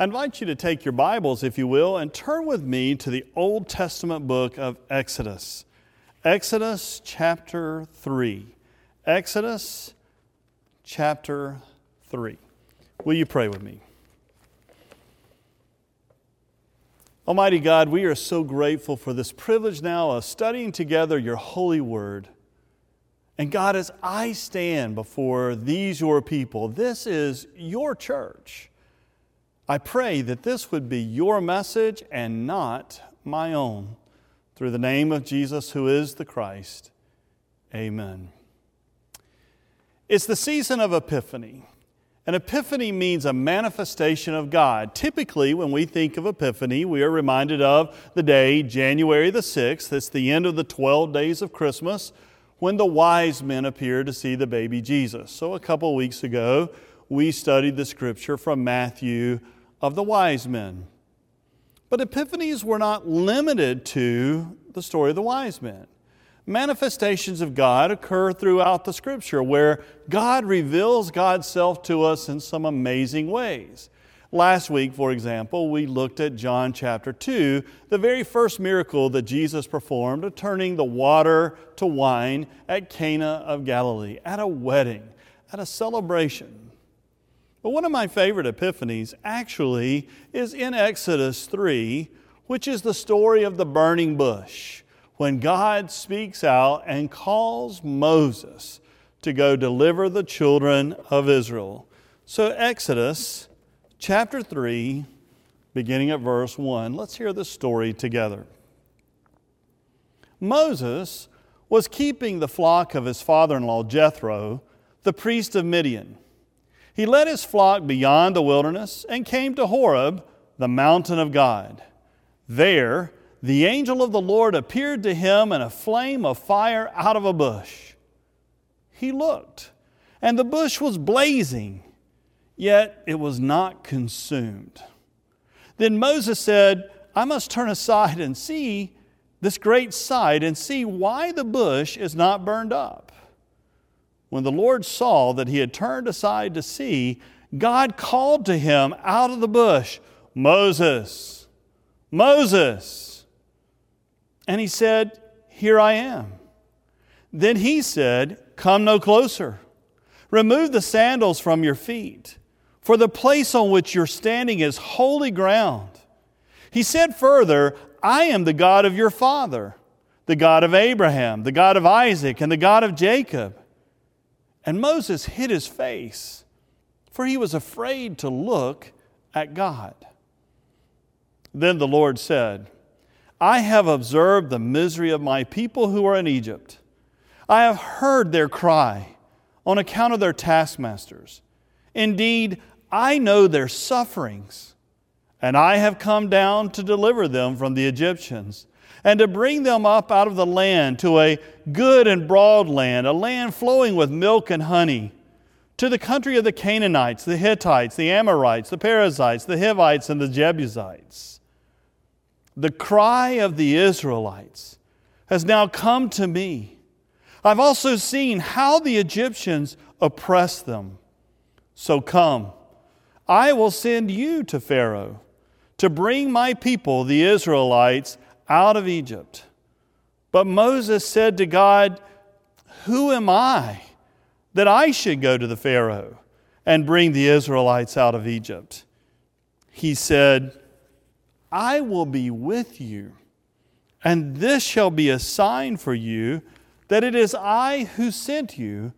I invite you to take your Bibles, if you will, and turn with me to the Old Testament book of Exodus. Exodus chapter 3. Exodus chapter 3. Will you pray with me? Almighty God, we are so grateful for this privilege now of studying together your holy word. And God, as I stand before these your people, this is your church. I pray that this would be your message and not my own. Through the name of Jesus, who is the Christ. Amen. It's the season of Epiphany. An epiphany means a manifestation of God. Typically, when we think of epiphany, we are reminded of the day, January the 6th. It's the end of the 12 days of Christmas when the wise men appeared to see the baby Jesus. So, a couple weeks ago, we studied the scripture from Matthew of the wise men. But epiphanies were not limited to the story of the wise men. Manifestations of God occur throughout the scripture where God reveals God's self to us in some amazing ways. Last week, for example, we looked at John chapter 2, the very first miracle that Jesus performed turning the water to wine at Cana of Galilee, at a wedding, at a celebration. But one of my favorite epiphanies actually is in Exodus 3, which is the story of the burning bush, when God speaks out and calls Moses to go deliver the children of Israel. So, Exodus chapter 3, beginning at verse 1, let's hear the story together. Moses was keeping the flock of his father in law Jethro, the priest of Midian. He led his flock beyond the wilderness and came to Horeb, the mountain of God. There, the angel of the Lord appeared to him in a flame of fire out of a bush. He looked, and the bush was blazing, yet it was not consumed. Then Moses said, I must turn aside and see this great sight and see why the bush is not burned up. When the Lord saw that he had turned aside to see, God called to him out of the bush, Moses, Moses. And he said, Here I am. Then he said, Come no closer. Remove the sandals from your feet, for the place on which you're standing is holy ground. He said further, I am the God of your father, the God of Abraham, the God of Isaac, and the God of Jacob. And Moses hid his face, for he was afraid to look at God. Then the Lord said, I have observed the misery of my people who are in Egypt. I have heard their cry on account of their taskmasters. Indeed, I know their sufferings, and I have come down to deliver them from the Egyptians and to bring them up out of the land to a good and broad land, a land flowing with milk and honey, to the country of the Canaanites, the Hittites, the Amorites, the Perizzites, the Hivites, and the Jebusites. The cry of the Israelites has now come to me. I've also seen how the Egyptians oppress them. So come, I will send you to Pharaoh to bring my people, the Israelites, out of Egypt. But Moses said to God, Who am I that I should go to the Pharaoh and bring the Israelites out of Egypt? He said, I will be with you, and this shall be a sign for you that it is I who sent you.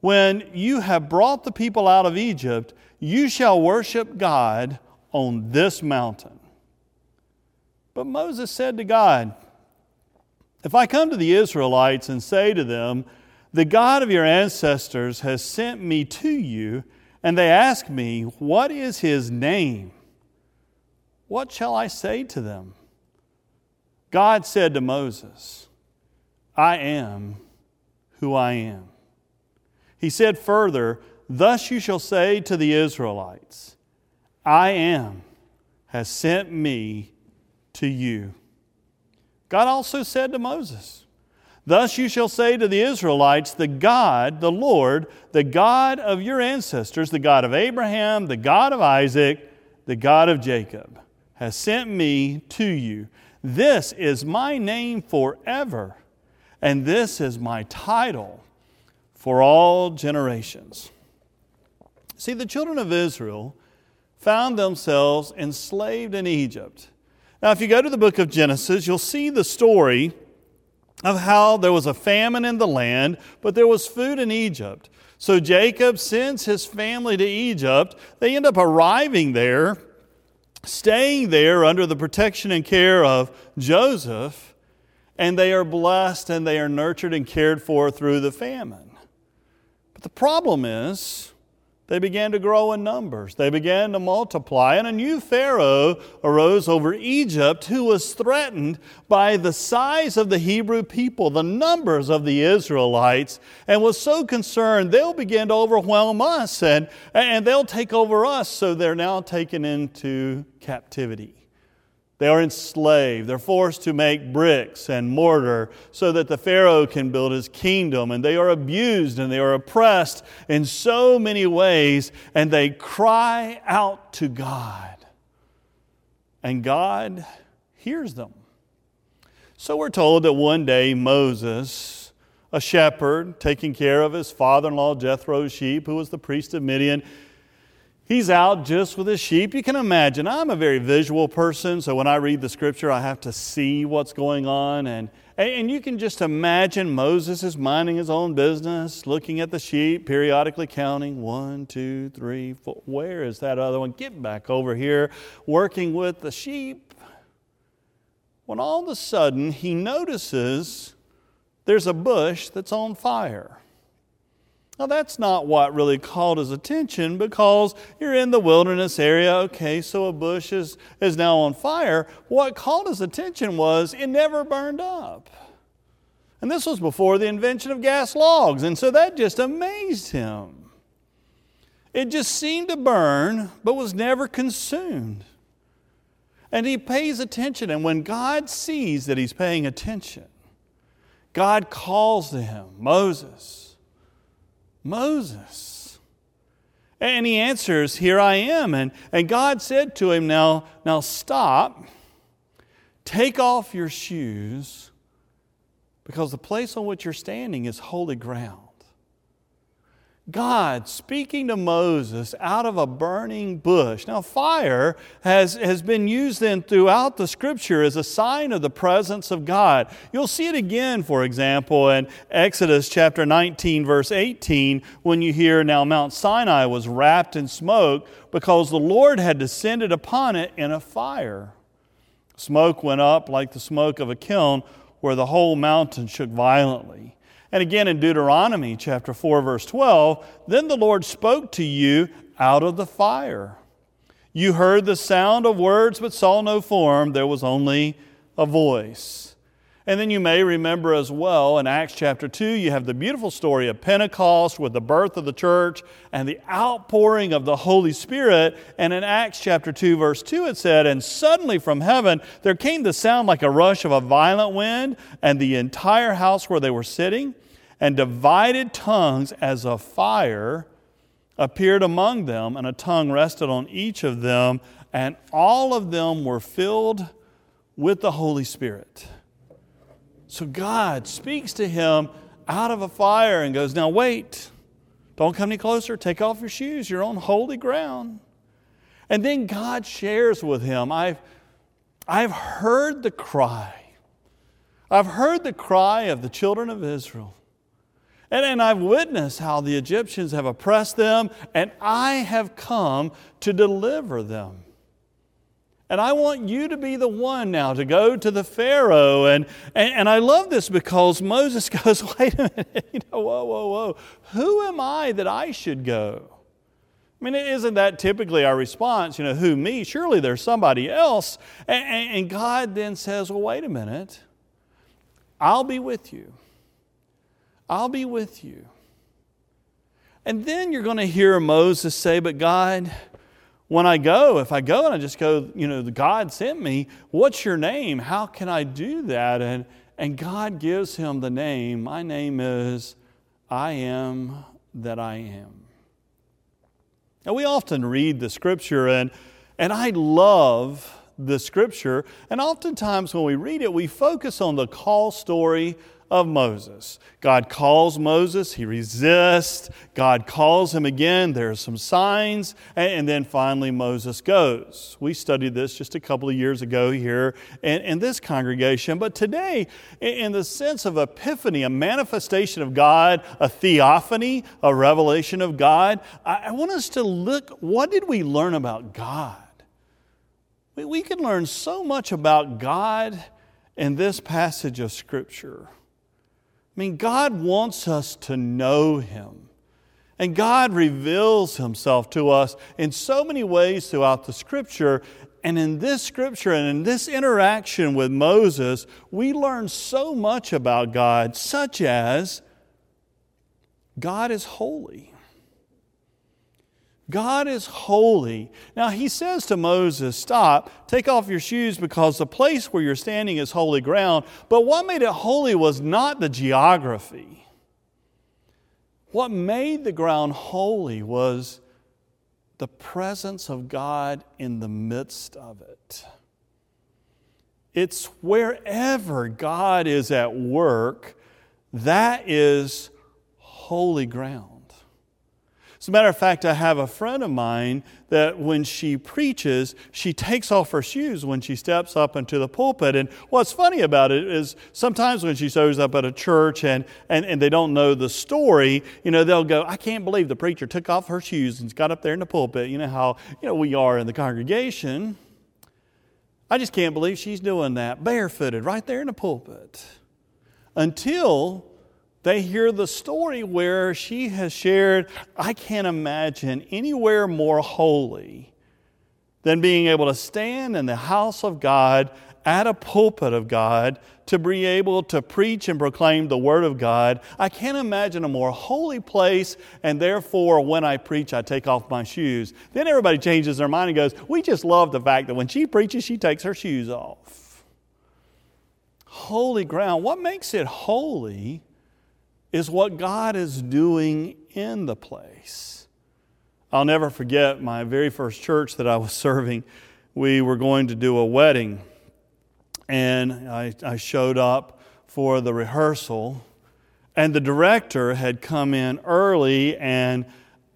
When you have brought the people out of Egypt, you shall worship God on this mountain. But Moses said to God, If I come to the Israelites and say to them, The God of your ancestors has sent me to you, and they ask me, What is his name? What shall I say to them? God said to Moses, I am who I am. He said further, Thus you shall say to the Israelites, I am has sent me to you. God also said to Moses, Thus you shall say to the Israelites, The God, the Lord, the God of your ancestors, the God of Abraham, the God of Isaac, the God of Jacob, has sent me to you. This is my name forever, and this is my title for all generations. See, the children of Israel found themselves enslaved in Egypt. Now, if you go to the book of Genesis, you'll see the story of how there was a famine in the land, but there was food in Egypt. So Jacob sends his family to Egypt. They end up arriving there, staying there under the protection and care of Joseph, and they are blessed and they are nurtured and cared for through the famine. But the problem is, they began to grow in numbers. They began to multiply. And a new Pharaoh arose over Egypt who was threatened by the size of the Hebrew people, the numbers of the Israelites, and was so concerned they'll begin to overwhelm us and, and they'll take over us. So they're now taken into captivity. They are enslaved. They're forced to make bricks and mortar so that the Pharaoh can build his kingdom. And they are abused and they are oppressed in so many ways. And they cry out to God. And God hears them. So we're told that one day Moses, a shepherd taking care of his father in law Jethro's sheep, who was the priest of Midian, He's out just with his sheep. You can imagine, I'm a very visual person, so when I read the scripture, I have to see what's going on. And, and you can just imagine Moses is minding his own business, looking at the sheep, periodically counting one, two, three, four. Where is that other one? Get back over here, working with the sheep. When all of a sudden he notices there's a bush that's on fire. Now, that's not what really called his attention because you're in the wilderness area. Okay, so a bush is, is now on fire. What called his attention was it never burned up. And this was before the invention of gas logs. And so that just amazed him. It just seemed to burn, but was never consumed. And he pays attention. And when God sees that he's paying attention, God calls to him, Moses. Moses. And he answers, Here I am. And, and God said to him, Now, now stop, take off your shoes, because the place on which you're standing is holy ground. God speaking to Moses out of a burning bush. Now, fire has, has been used then throughout the scripture as a sign of the presence of God. You'll see it again, for example, in Exodus chapter 19, verse 18, when you hear, Now Mount Sinai was wrapped in smoke because the Lord had descended upon it in a fire. Smoke went up like the smoke of a kiln, where the whole mountain shook violently. And again in Deuteronomy chapter 4, verse 12, then the Lord spoke to you out of the fire. You heard the sound of words but saw no form, there was only a voice. And then you may remember as well in Acts chapter 2, you have the beautiful story of Pentecost with the birth of the church and the outpouring of the Holy Spirit. And in Acts chapter 2, verse 2, it said, And suddenly from heaven there came the sound like a rush of a violent wind, and the entire house where they were sitting, and divided tongues as of fire appeared among them, and a tongue rested on each of them, and all of them were filled with the Holy Spirit. So God speaks to him out of a fire and goes, Now wait, don't come any closer. Take off your shoes. You're on holy ground. And then God shares with him, I've, I've heard the cry. I've heard the cry of the children of Israel. And, and I've witnessed how the Egyptians have oppressed them, and I have come to deliver them. And I want you to be the one now to go to the Pharaoh. And, and, and, I love this because Moses goes, wait a minute, you know, whoa, whoa, whoa. Who am I that I should go? I mean, isn't that typically our response? You know, who, me? Surely there's somebody else. And, and God then says, well, wait a minute. I'll be with you. I'll be with you. And then you're going to hear Moses say, but God, when I go, if I go and I just go, you know, God sent me, what's your name? How can I do that? And, and God gives him the name. My name is I am that I am. Now, we often read the scripture and, And I love the scripture. And oftentimes when we read it, we focus on the call story of Moses. God calls Moses, he resists. God calls him again. There are some signs, and, then finally Moses goes. We studied this just a couple of years ago here in, in this congregation. But today, in the sense of epiphany, a manifestation of God, a theophany, a revelation of God, I, want us to look what did we learn about God? We, we can learn so much about God in this passage of Scripture. I mean, God wants us to know Him. And God reveals Himself to us in so many ways throughout the Scripture. And in this Scripture and in this interaction with Moses, we learn so much about God, such as God is holy. God is holy. Now he says to Moses, Stop, take off your shoes because the place where you're standing is holy ground. But what made it holy was not the geography. What made the ground holy was the presence of God in the midst of it. It's wherever God is at work, that is holy ground. As a matter of fact, I have a friend of mine that when she preaches, she takes off her shoes when she steps up into the pulpit. And what's funny about it is sometimes when she shows up at a church and, and, and they don't know the story, you know, they'll go, I can't believe the preacher took off her shoes and got up there in the pulpit. You know how, you know, we are in the congregation. I just can't believe she's doing that barefooted right there in the pulpit. Until they hear the story where she has shared, I can't imagine anywhere more holy than being able to stand in the house of God, at a pulpit of God, to be able to preach and proclaim the Word of God. I can't imagine a more holy place, and therefore, when I preach, I take off my shoes. Then everybody changes their mind and goes, We just love the fact that when she preaches, she takes her shoes off. Holy ground. What makes it holy? Is what God is doing in the place. I'll never forget my very first church that I was serving. We were going to do a wedding, and I, I showed up for the rehearsal, and the director had come in early and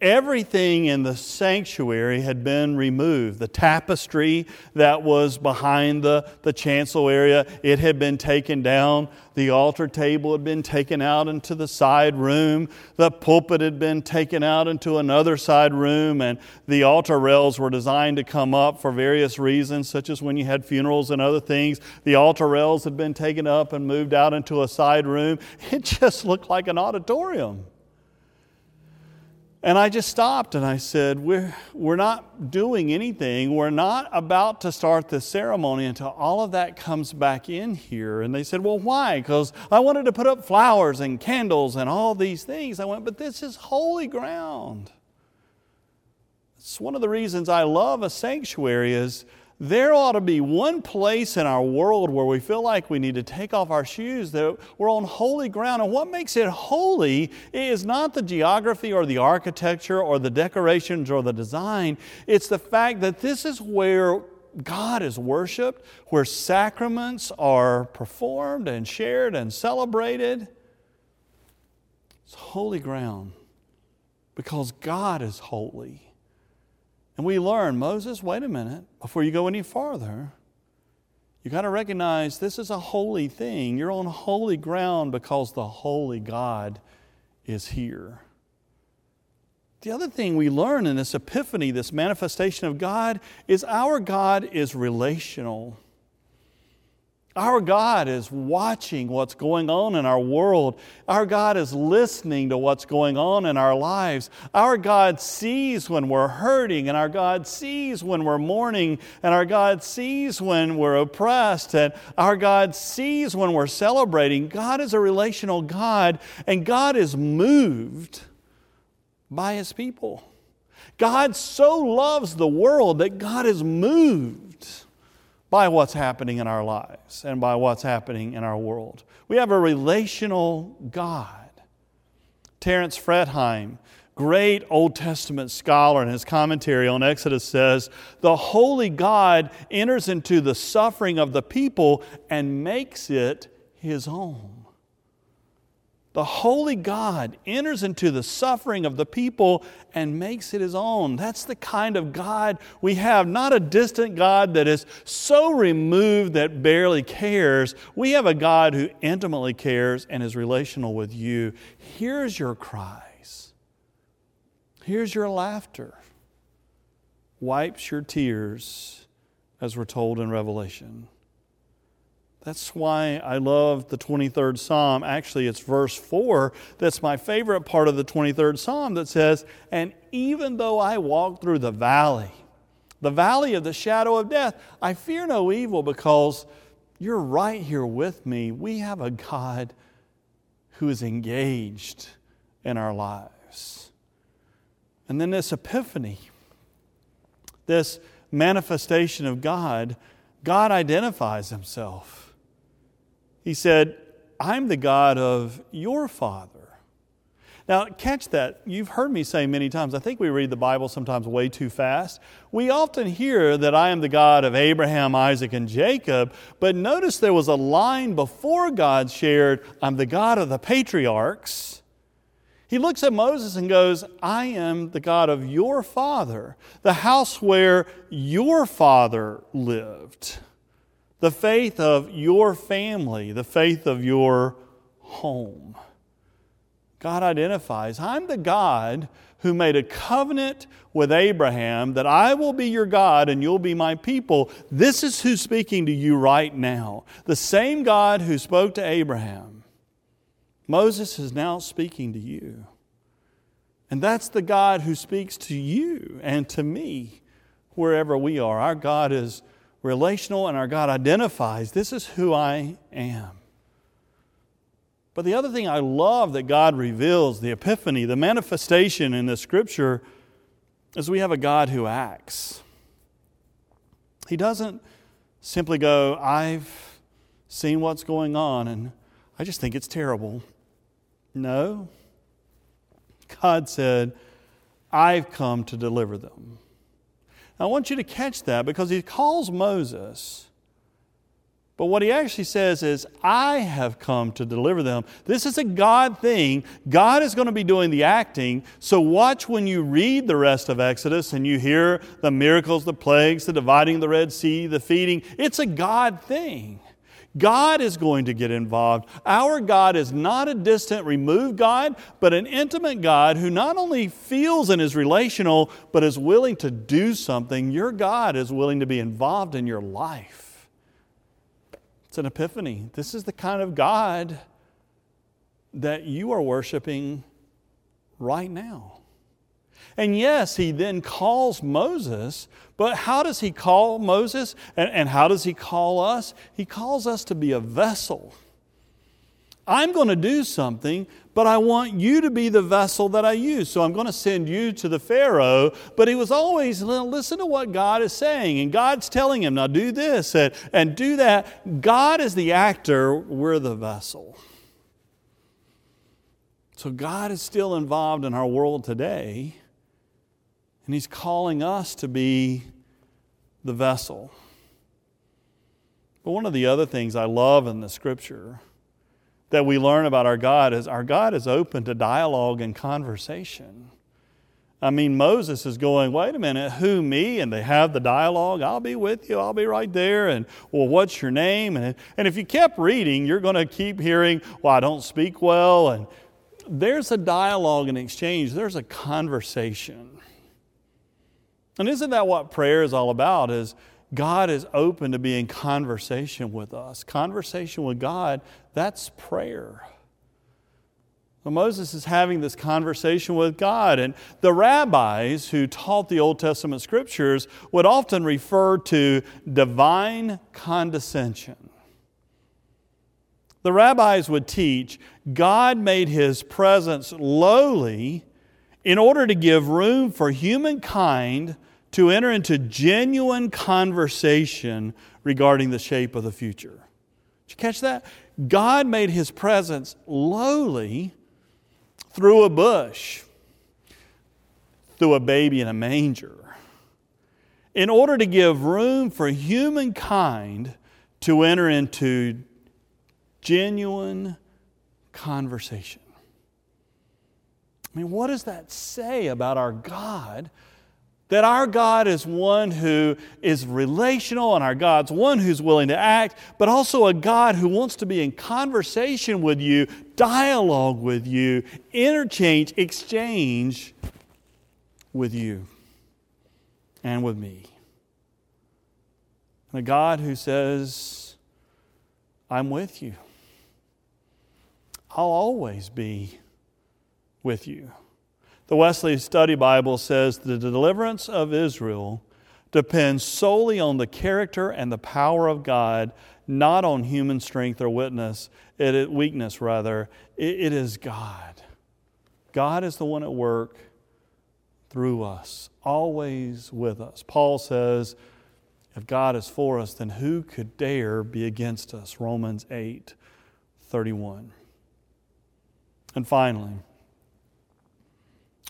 everything in the sanctuary had been removed. The tapestry that was behind the, the chancel area, it had been taken down. The altar table had been taken out into the side room. The pulpit had been taken out into another side room. And the altar rails were designed to come up for various reasons, such as when you had funerals and other things. The altar rails had been taken up and moved out into a side room. It just looked like an auditorium. And I just stopped and I said, we're, we're not doing anything. We're not about to start the ceremony until all of that comes back in here. And they said, Well, why? Because I wanted to put up flowers and candles and all these things. I went, But this is holy ground. It's one of the reasons I love a sanctuary is there ought to be one place in our world where we feel like we need to take off our shoes, that we're on holy ground. And what makes it holy is not the geography or the architecture or the decorations or the design, it's the fact that this is where God is worshiped, where sacraments are performed and shared and celebrated. It's holy ground because God is holy. And we learn, Moses, wait a minute, before you go any farther, you got to recognize this is a holy thing. You're on holy ground because the holy God is here. The other thing we learn in this epiphany, this manifestation of God, is our God is relational. Our God is watching what's going on in our world. Our God is listening to what's going on in our lives. Our God sees when we're hurting, and our God sees when we're mourning, and our God sees when we're oppressed, and our God sees when we're celebrating. God is a relational God, and God is moved by His people. God so loves the world that God is moved by what's happening in our lives and by what's happening in our world. We have a relational God. Terence Fretheim, great Old Testament scholar in his commentary on Exodus says, The holy God enters into the suffering of the people and makes it his own. The holy God enters into the suffering of the people and makes it his own. That's the kind of God we have, not a distant God that is so removed that barely cares. We have a God who intimately cares and is relational with you. Hears your cries, hears your laughter, wipes your tears, as we're told in Revelation. That's why I love the 23rd Psalm. Actually, it's verse 4 that's my favorite part of the 23rd Psalm that says, And even though I walk through the valley, the valley of the shadow of death, I fear no evil because you're right here with me. We have a God who is engaged in our lives. And then this epiphany, this manifestation of God, God identifies himself. He said, I'm the God of your father. Now, catch that. You've heard me say many times, I think we read the Bible sometimes way too fast. We often hear that I am the God of Abraham, Isaac, and Jacob, but notice there was a line before God shared, I'm the God of the patriarchs. He looks at Moses and goes, I am the God of your father, the house where your father lived the faith of your family, the faith of your home. God identifies, I'm the God who made a covenant with Abraham that I will be your God and you'll be my people. This is who's speaking to you right now. The same God who spoke to Abraham. Moses is now speaking to you. And that's the God who speaks to you and to me wherever we are. Our God is relational and our God identifies this is who I am. But the other thing I love that God reveals, the epiphany, the manifestation in the scripture, is we have a God who acts. He doesn't simply go, I've seen what's going on and I just think it's terrible. No. God said, I've come to deliver them. I want you to catch that because he calls Moses. But what he actually says is, I have come to deliver them. This is a God thing. God is going to be doing the acting. So watch when you read the rest of Exodus and you hear the miracles, the plagues, the dividing the Red Sea, the feeding. It's a God thing. God is going to get involved. Our God is not a distant, removed God, but an intimate God who not only feels and is relational, but is willing to do something. Your God is willing to be involved in your life. It's an epiphany. This is the kind of God that you are worshiping right now. And yes, he then calls Moses, but how does he call Moses and, and how does he call us? He calls us to be a vessel. I'm going to do something, but I want you to be the vessel that I use. So I'm going to send you to the Pharaoh. But he was always, listen to what God is saying. And God's telling him, now do this and, and do that. God is the actor, we're the vessel. So God is still involved in our world today. And He's calling us to be the vessel. But one of the other things I love in the scripture that we learn about our God is our God is open to dialogue and conversation. I mean, Moses is going, wait a minute, who, me? And they have the dialogue. I'll be with you. I'll be right there. And, well, what's your name? And, and if you kept reading, you're going to keep hearing, well, I don't speak well. And there's a dialogue and exchange, there's a conversation. And isn't that what prayer is all about? Is God is open to be in conversation with us. Conversation with God, that's prayer. Well, Moses is having this conversation with God, and the rabbis who taught the Old Testament scriptures would often refer to divine condescension. The rabbis would teach God made his presence lowly in order to give room for humankind to enter into genuine conversation regarding the shape of the future. Did you catch that? God made his presence lowly through a bush. through a baby in a manger in order to give room for humankind to enter into genuine conversation. I mean, what does that say about our God? That our God is one who is relational and our God's one who's willing to act, but also a God who wants to be in conversation with you, dialogue with you, interchange, exchange with you and with me. And a God who says, I'm with you. I'll always be with you. The Wesley Study Bible says the deliverance of Israel depends solely on the character and the power of God, not on human strength or witness, it, weakness, rather. It, it is God. God is the one at work through us, always with us. Paul says, if God is for us, then who could dare be against us? Romans 8 31. And finally,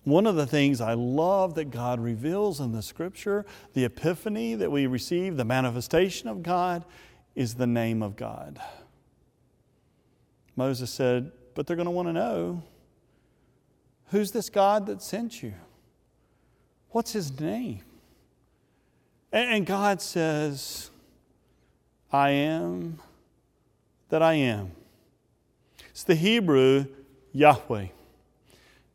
one of the things I love that God reveals in the scripture, the epiphany that we receive, the manifestation of God, is the name of God. Moses said, But they're going to want to know who's this God that sent you? What's his name? And God says, I am that I am. It's the Hebrew Yahweh.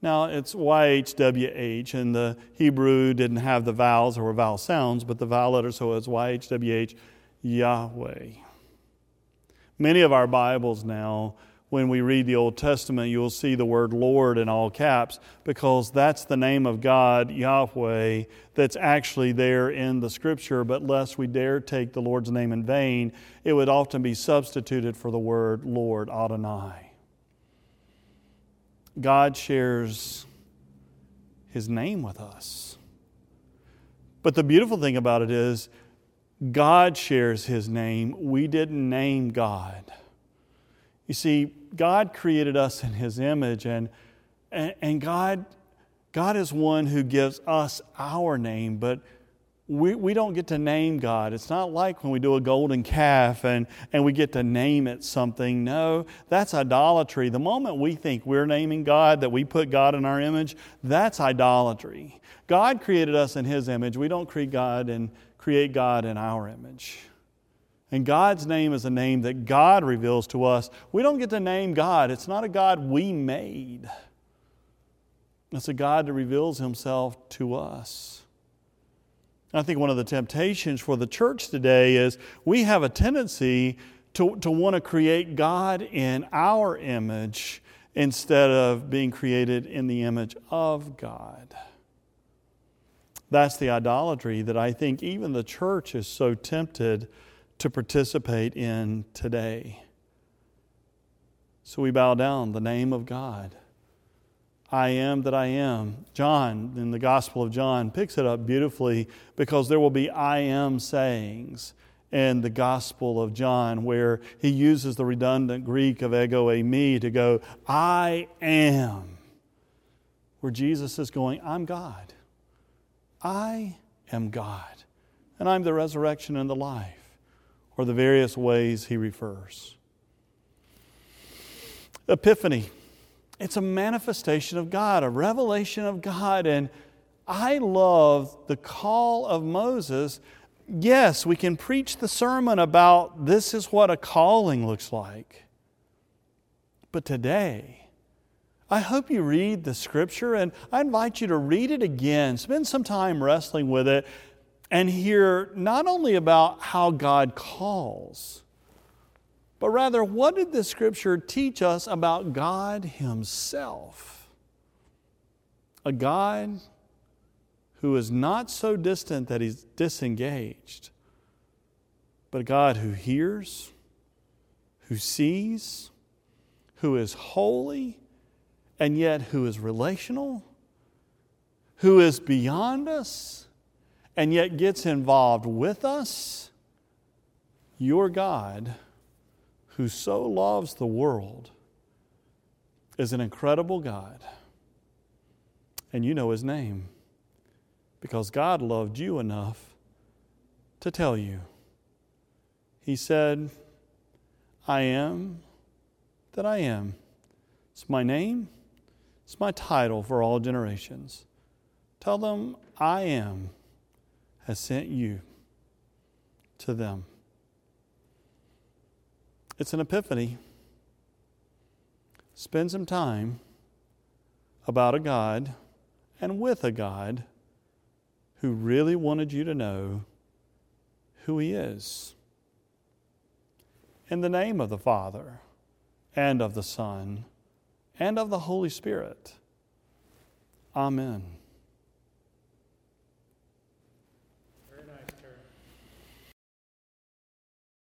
Now, it's YHWH, and the Hebrew didn't have the vowels or vowel sounds, but the vowel letters, so it's YHWH, Yahweh. Many of our Bibles now when we read the Old Testament, you'll see the word Lord in all caps because that's the name of God, Yahweh, that's actually there in the scripture. But lest we dare take the Lord's name in vain, it would often be substituted for the word Lord, Adonai. God shares his name with us. But the beautiful thing about it is, God shares his name. We didn't name God. You see, God created us in His image, and, and God, God is one who gives us our name, but we, we don't get to name God. It's not like when we do a golden calf and, and we get to name it something. No, that's idolatry. The moment we think we're naming God, that we put God in our image, that's idolatry. God created us in His image. We don't create God and create God in our image. And God's name is a name that God reveals to us. We don't get to name God, it's not a God we made, it's a God that reveals Himself to us. I think one of the temptations for the church today is we have a tendency to, to want to create God in our image instead of being created in the image of God. That's the idolatry that I think even the church is so tempted to participate in today. So we bow down the name of God. I am that I am. John, in the Gospel of John, picks it up beautifully because there will be I am sayings in the Gospel of John where he uses the redundant Greek of ego eimi to go, I am. Where Jesus is going, I'm God. I am God. And I'm the resurrection and the life or the various ways he refers. Epiphany. It's a manifestation of God, a revelation of God. And I love the call of Moses. Yes, we can preach the sermon about this is what a calling looks like. But today, I hope you read the scripture and I invite you to read it again. Spend some time wrestling with it and hear not only about how God calls, but rather what did the scripture teach us about God Himself? A God who is not so distant that He's disengaged, but a God who hears, who sees, who is holy, and yet who is relational, who is beyond us and yet gets involved with us, your God, who so loves the world, is an incredible God. And you know his name. because God loved you enough to tell you. He said, I am that I am. It's my name, it's my title for all generations. Tell them, I am has sent you to them. It's an epiphany. Spend some time about a God and with a God who really wanted you to know who He is. In the name of the Father, and of the Son, and of the Holy Spirit. Amen.